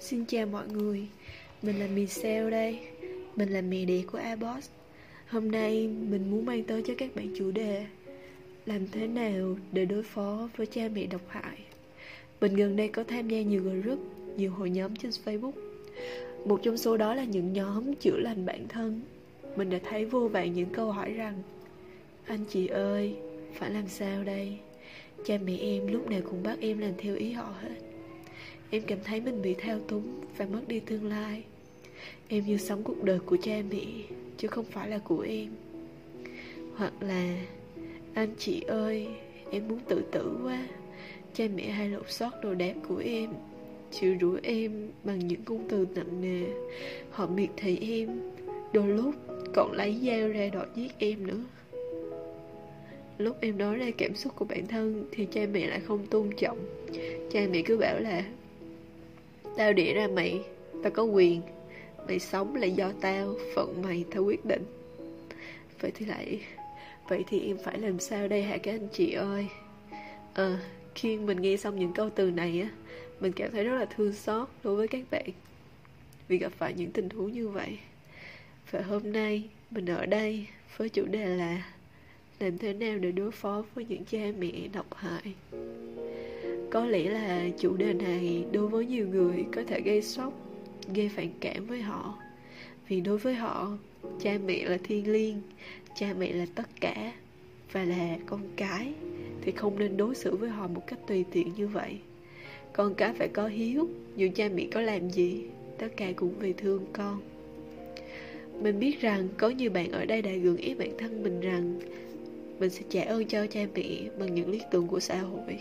Xin chào mọi người. Mình là Michelle đây. Mình là mẹ đẻ của Abos. Hôm nay mình muốn mang tới cho các bạn chủ đề Làm thế nào để đối phó với cha mẹ độc hại. Mình gần đây có tham gia nhiều group, Nhiều hội nhóm trên Facebook. Một trong số đó là những nhóm chữa lành bản thân. Mình đã thấy vô vàn những câu hỏi rằng, Anh chị ơi, Phải làm sao đây? Cha mẹ em lúc nào cũng bắt em làm theo ý họ hết. Em cảm thấy mình bị thao túng Và mất đi tương lai. Em như sống cuộc đời của cha mẹ, Chứ không phải là của em. Hoặc là, Anh chị ơi, Em muốn tự tử quá. Cha mẹ hay lột xót đồ đạc của em, Chịu rủa em bằng những ngôn từ nặng nề. Họ miệt thị em, Đôi lúc còn lấy dao ra đòi giết em nữa. Lúc em nói ra cảm xúc của bản thân Thì cha mẹ lại không tôn trọng. Cha mẹ cứ bảo là Tao đĩa ra mày, Tao có quyền. Mày sống là do tao, Phận mày, tao quyết định. Vậy thì lại, Vậy thì em phải làm sao đây hả các anh chị ơi? Ờ Khi mình nghe xong những câu từ này á, Mình cảm thấy rất là thương xót đối với các bạn Vì gặp phải những tình huống như vậy. Và hôm nay, Mình ở đây với chủ đề là Làm thế nào để đối phó với những cha mẹ độc hại có lẽ là chủ đề này đối với nhiều người có thể gây sốc, gây phản cảm với họ. Vì đối với họ, cha mẹ là thiên liêng, cha mẹ là tất cả. Và là con cái thì không nên đối xử với họ một cách tùy tiện như vậy. Con cái phải có hiếu, dù cha mẹ có làm gì, tất cả cũng vì thương con. Mình biết rằng có nhiều bạn ở đây đã gượng ép bản thân mình rằng mình sẽ trả ơn cho cha mẹ bằng những lý tưởng của xã hội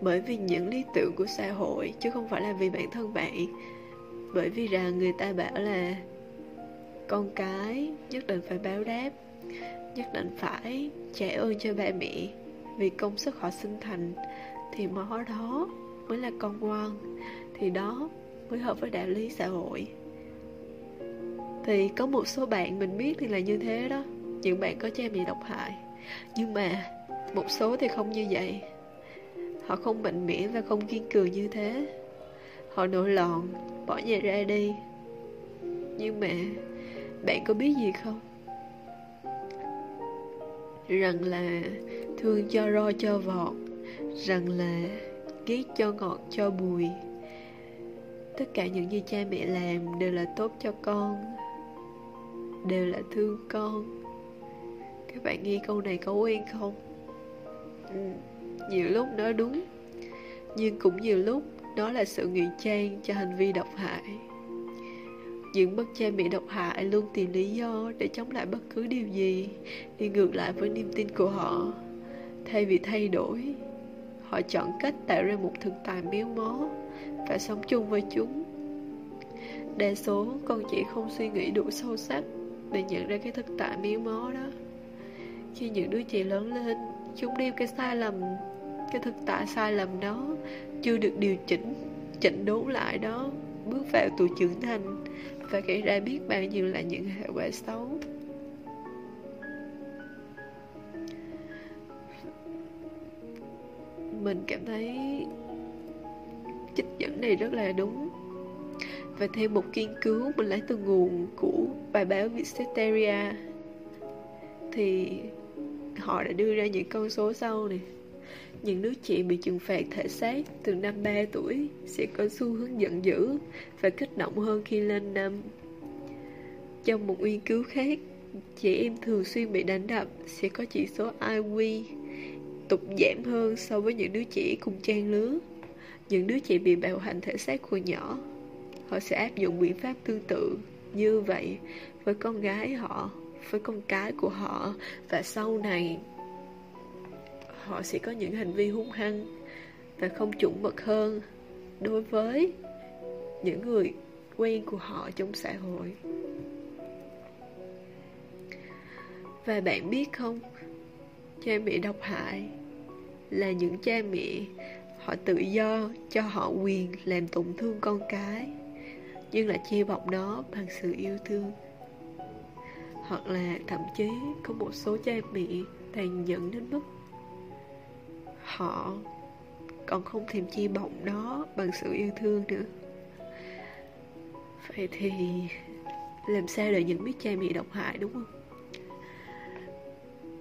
bởi vì những lý tưởng của xã hội, chứ không phải là vì bản thân bạn. Bởi vì rằng người ta bảo là, con cái nhất định phải báo đáp, nhất định phải trả ơn cho ba mẹ vì công sức họ sinh thành. Thì món đó mới là con ngoan, thì đó mới hợp với đạo lý xã hội. Thì có một số bạn mình biết thì là như thế đó, những bạn có cha mẹ độc hại. Nhưng mà một số thì không như vậy. Họ không mạnh mẽ và không kiên cường như thế. Họ nổi loạn, Bỏ nhà ra đi. Nhưng mà, Bạn có biết gì không? Rằng là Thương cho ro cho vọt, Rằng là Ghét cho ngọt cho bùi. Tất cả những gì cha mẹ làm Đều là tốt cho con, Đều là thương con. Các bạn nghe câu này có quen không? Ừ nhiều lúc nó đúng, nhưng cũng nhiều lúc đó là sự ngụy trang cho hành vi độc hại. Những bậc cha mẹ độc hại luôn tìm lý do để chống lại bất cứ điều gì đi ngược lại với niềm tin của họ. Thay vì thay đổi, họ chọn cách tạo ra một thực tại méo mó và sống chung với chúng. Đa số con chỉ không suy nghĩ đủ sâu sắc để nhận ra cái thực tại méo mó đó. Khi những đứa trẻ lớn lên, chúng đem cái sai lầm cái thực tại sai lầm đó, chưa được điều chỉnh chỉnh đốn lại đó, bước vào tuổi trưởng thành. Và gây ra biết bao nhiêu là những hệ quả xấu. Mình cảm thấy trích dẫn này rất là đúng. Và theo một nghiên cứu mình lấy từ nguồn của bài báo Visteria thì họ đã đưa ra những con số sau này những đứa trẻ bị trừng phạt thể xác từ năm 3 tuổi sẽ có xu hướng giận dữ và kích động hơn khi lên năm. Trong một nghiên cứu khác, trẻ em thường xuyên bị đánh đập sẽ có chỉ số IQ tục giảm hơn so với những đứa trẻ cùng trang lứa. Những đứa trẻ bị bạo hành thể xác hồi nhỏ, họ sẽ áp dụng biện pháp tương tự như vậy với con gái họ, với con cái của họ và sau này họ sẽ có những hành vi hung hăng và không chuẩn mực hơn đối với những người quen của họ trong xã hội. Và bạn biết không, cha mẹ độc hại là những cha mẹ, họ tự do cho họ quyền làm tổn thương con cái, nhưng là che bọc nó bằng sự yêu thương. Hoặc là thậm chí có một số cha mẹ tàn nhẫn đến mức họ còn không thèm chi bọng đó bằng sự yêu thương nữa. Vậy thì làm sao để nhận biết cha mẹ độc hại, đúng không?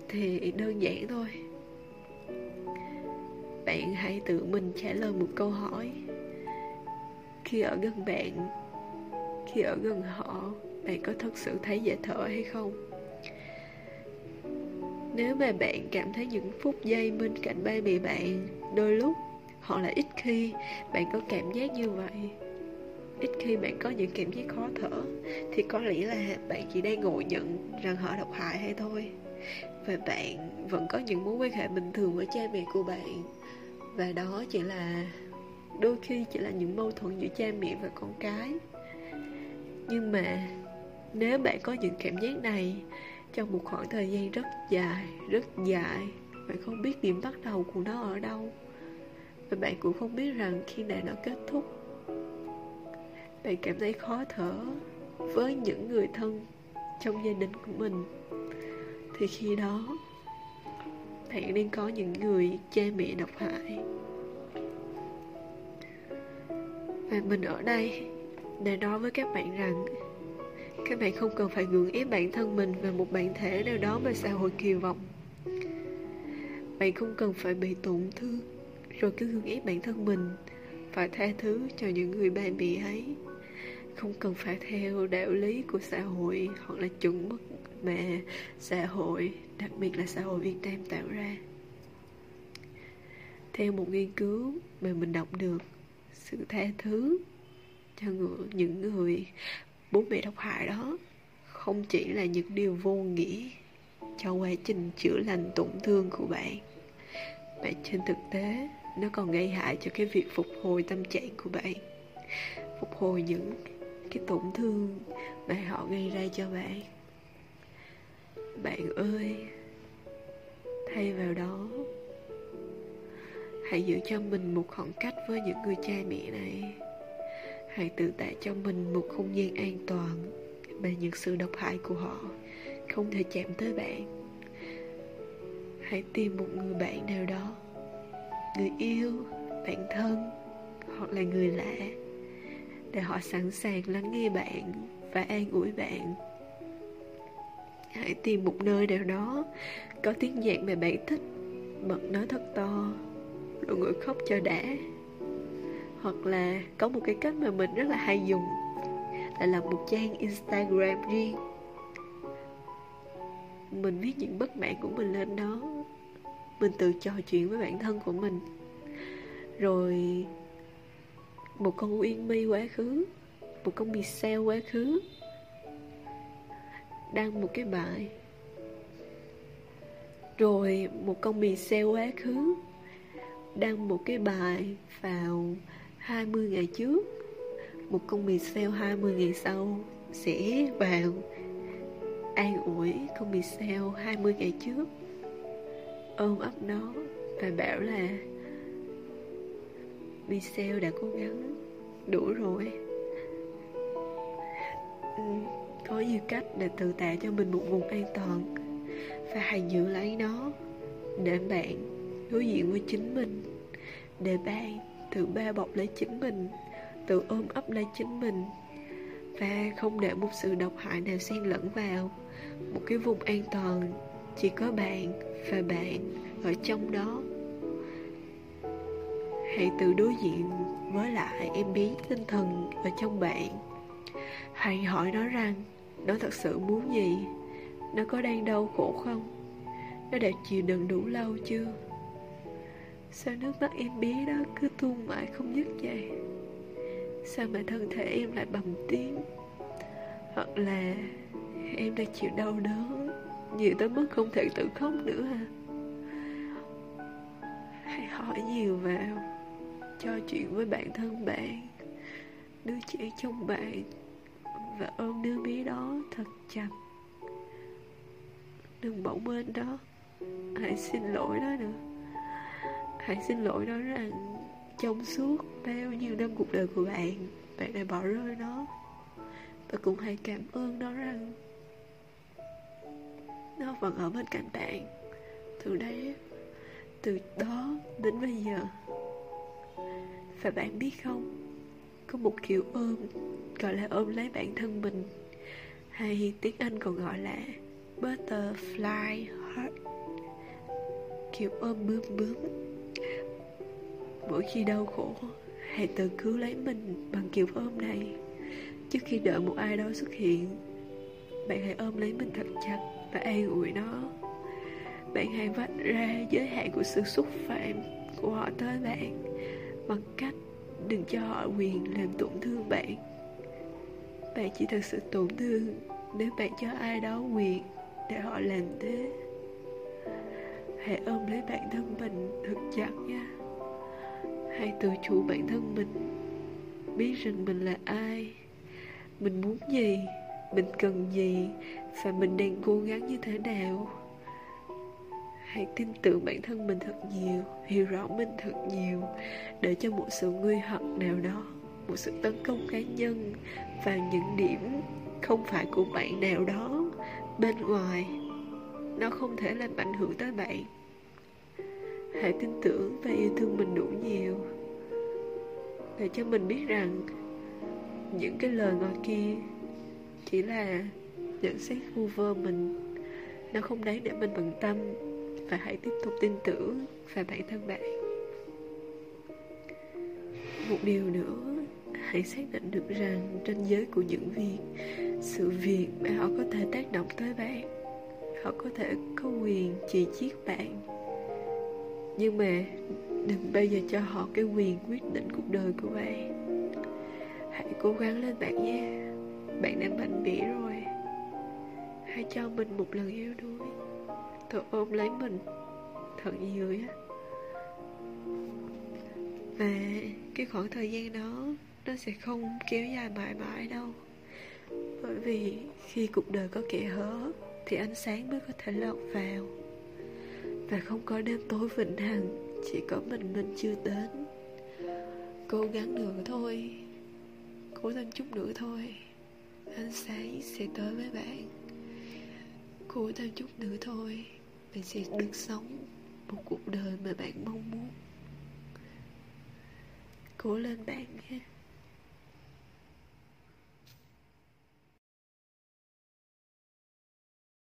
Thì đơn giản thôi. Bạn hãy tự mình trả lời một câu hỏi. Khi ở gần bạn, khi ở gần họ, bạn có thật sự thấy dễ thở hay không? Nếu mà bạn cảm thấy những phút giây bên cạnh ba mẹ bạn, đôi lúc hoặc là ít khi bạn có cảm giác như vậy. Ít khi bạn có những cảm giác khó thở, thì có lẽ là bạn chỉ đang ngộ nhận rằng họ độc hại hay thôi. Và bạn vẫn có những mối quan hệ bình thường với cha mẹ của bạn. Và đó chỉ là, đôi khi chỉ là những mâu thuẫn giữa cha mẹ và con cái. Nhưng mà, nếu bạn có những cảm giác này trong một khoảng thời gian rất dài rất dài, bạn không biết điểm bắt đầu của nó ở đâu. Và bạn cũng không biết rằng khi nào nó kết thúc. Bạn cảm thấy khó thở với những người thân trong gia đình của mình. Thì khi đó, bạn nên có những người cha mẹ độc hại. Và mình ở đây để nói với các bạn rằng các bạn không cần phải gượng ép bản thân mình về một bản thể nào đó mà xã hội kỳ vọng. Bạn không cần phải bị tổn thương rồi cứ gượng ép bản thân mình phải tha thứ cho những người bạn bị ấy. Không cần phải theo đạo lý của xã hội hoặc là chuẩn mực mà xã hội đặc biệt là xã hội việt nam tạo ra. Theo một nghiên cứu mà mình đọc được sự tha thứ cho người, những người bố mẹ độc hại đó không chỉ là những điều vô nghĩa cho quá trình chữa lành tổn thương của bạn, mà trên thực tế, nó còn gây hại cho cái việc phục hồi tâm trạng của bạn, phục hồi những cái tổn thương mà họ gây ra cho bạn. Bạn ơi, thay vào đó, hãy giữ cho mình một khoảng cách với những người cha mẹ này hãy tự tạo cho mình một không gian an toàn mà những sự độc hại của họ. Không thể chạm tới bạn. Hãy tìm một người bạn nào đó. Người yêu, bạn thân, hoặc là người lạ, để họ sẵn sàng lắng nghe bạn và an ủi bạn. Hãy tìm một nơi nào đó có tiếng nhạc mà bạn thích, bật nó thật to rồi ngồi khóc cho đã hoặc là có một cái cách mà mình rất là hay dùng. Là làm một trang instagram riêng. Mình viết những bất mãn của mình lên đó. Mình tự trò chuyện với bản thân của mình. Rồi, một con uyên mi quá khứ, một con mì xeo quá khứ, đăng một cái bài. Rồi, một con mì xeo quá khứ, đăng một cái bài vào 20 ngày trước, một con mì xeo 20 ngày sau sẽ vào. An ủi con mì xeo 20 ngày trước. Ôm ấp nó và bảo là, mì xeo đã cố gắng, đủ rồi. Ừ, có nhiều cách để tự tạo cho mình một vùng an toàn và hãy giữ lấy nó để bạn đối diện với chính mình, để bạn tự ba bọc lấy chính mình, tự ôm ấp lấy chính mình. Và không để một sự độc hại nào xen lẫn vào. Một cái vùng an toàn chỉ có bạn và bạn ở trong đó. Hãy tự đối diện với lại em bé tinh thần ở trong bạn. Hãy hỏi nó rằng, nó thật sự muốn gì? Nó có đang đau khổ không? Nó đã chịu đựng đủ lâu chưa? Sao nước mắt em bé đó cứ tuôn mãi không dứt vậy? Sao mà thân thể em lại bầm tím? Hoặc là em đang chịu đau đớn, nhiều tới mức không thể tự khóc nữa à hãy hỏi nhiều vào, cho chuyện với bản thân bạn, đứa trẻ trong bạn và ôm đứa bé đó thật chặt. Đừng bỏ quên đó hãy xin lỗi đó nữa hãy xin lỗi nó rằng trong suốt bao nhiêu năm cuộc đời của bạn. Bạn đã bỏ rơi nó. Và cũng hãy cảm ơn nó rằng nó vẫn ở bên cạnh bạn. Từ đấy, từ đó đến bây giờ. Và bạn biết không, có một kiểu ôm, gọi là ôm lấy bản thân mình. Hay tiếng anh còn gọi là butterfly heart. Kiểu ôm bướm bướm mỗi khi đau khổ, hãy tự cứu lấy mình bằng kiểu ôm này. Trước khi đợi một ai đó xuất hiện, bạn hãy ôm lấy mình thật chặt và an ủi nó. Bạn hãy vạch ra giới hạn của sự xúc phạm của họ tới bạn bằng cách đừng cho họ quyền làm tổn thương bạn. Bạn chỉ thật sự tổn thương nếu bạn cho ai đó quyền để họ làm thế. Hãy ôm lấy bản thân mình thật chặt nha hãy tự chủ bản thân mình. Biết rằng mình là ai. Mình muốn gì, mình cần gì và mình đang cố gắng như thế nào. Hãy tin tưởng bản thân mình thật nhiều, hiểu rõ mình thật nhiều, để cho một sự nguy hoặc nào đó, một sự tấn công cá nhân và những điểm không phải của bạn nào đó bên ngoài, nó không thể làm ảnh hưởng tới bạn hãy tin tưởng và yêu thương mình đủ nhiều. Để cho mình biết rằng, những cái lời ngoài kia chỉ là nhận xét vu vơ mình. Nó không đáng để mình bận tâm. Và hãy tiếp tục tin tưởng vào bản thân bạn. Một điều nữa, hãy xác định được rằng ranh giới của những việc, sự việc mà họ có thể tác động tới bạn, họ có thể có quyền chỉ chiết bạn nhưng mà đừng bao giờ cho họ cái quyền quyết định cuộc đời của bạn. Hãy cố gắng lên bạn nhé. Bạn đã mạnh mẽ rồi. Hãy cho mình một lần yêu đuối. Tôi ôm lấy mình. Thật nhiều á. Và cái khoảng thời gian đó, nó sẽ không kéo dài mãi mãi đâu. Bởi vì khi cuộc đời có kẻ hở thì ánh sáng mới có thể lọt vào và không có đêm tối vĩnh hằng, chỉ có mình mình chưa đến. Cố gắng nữa thôi, cố thêm chút nữa thôi. Ánh sáng sẽ tới với bạn. Cố thêm chút nữa thôi, bạn sẽ được sống một cuộc đời mà bạn mong muốn. Cố lên bạn nhé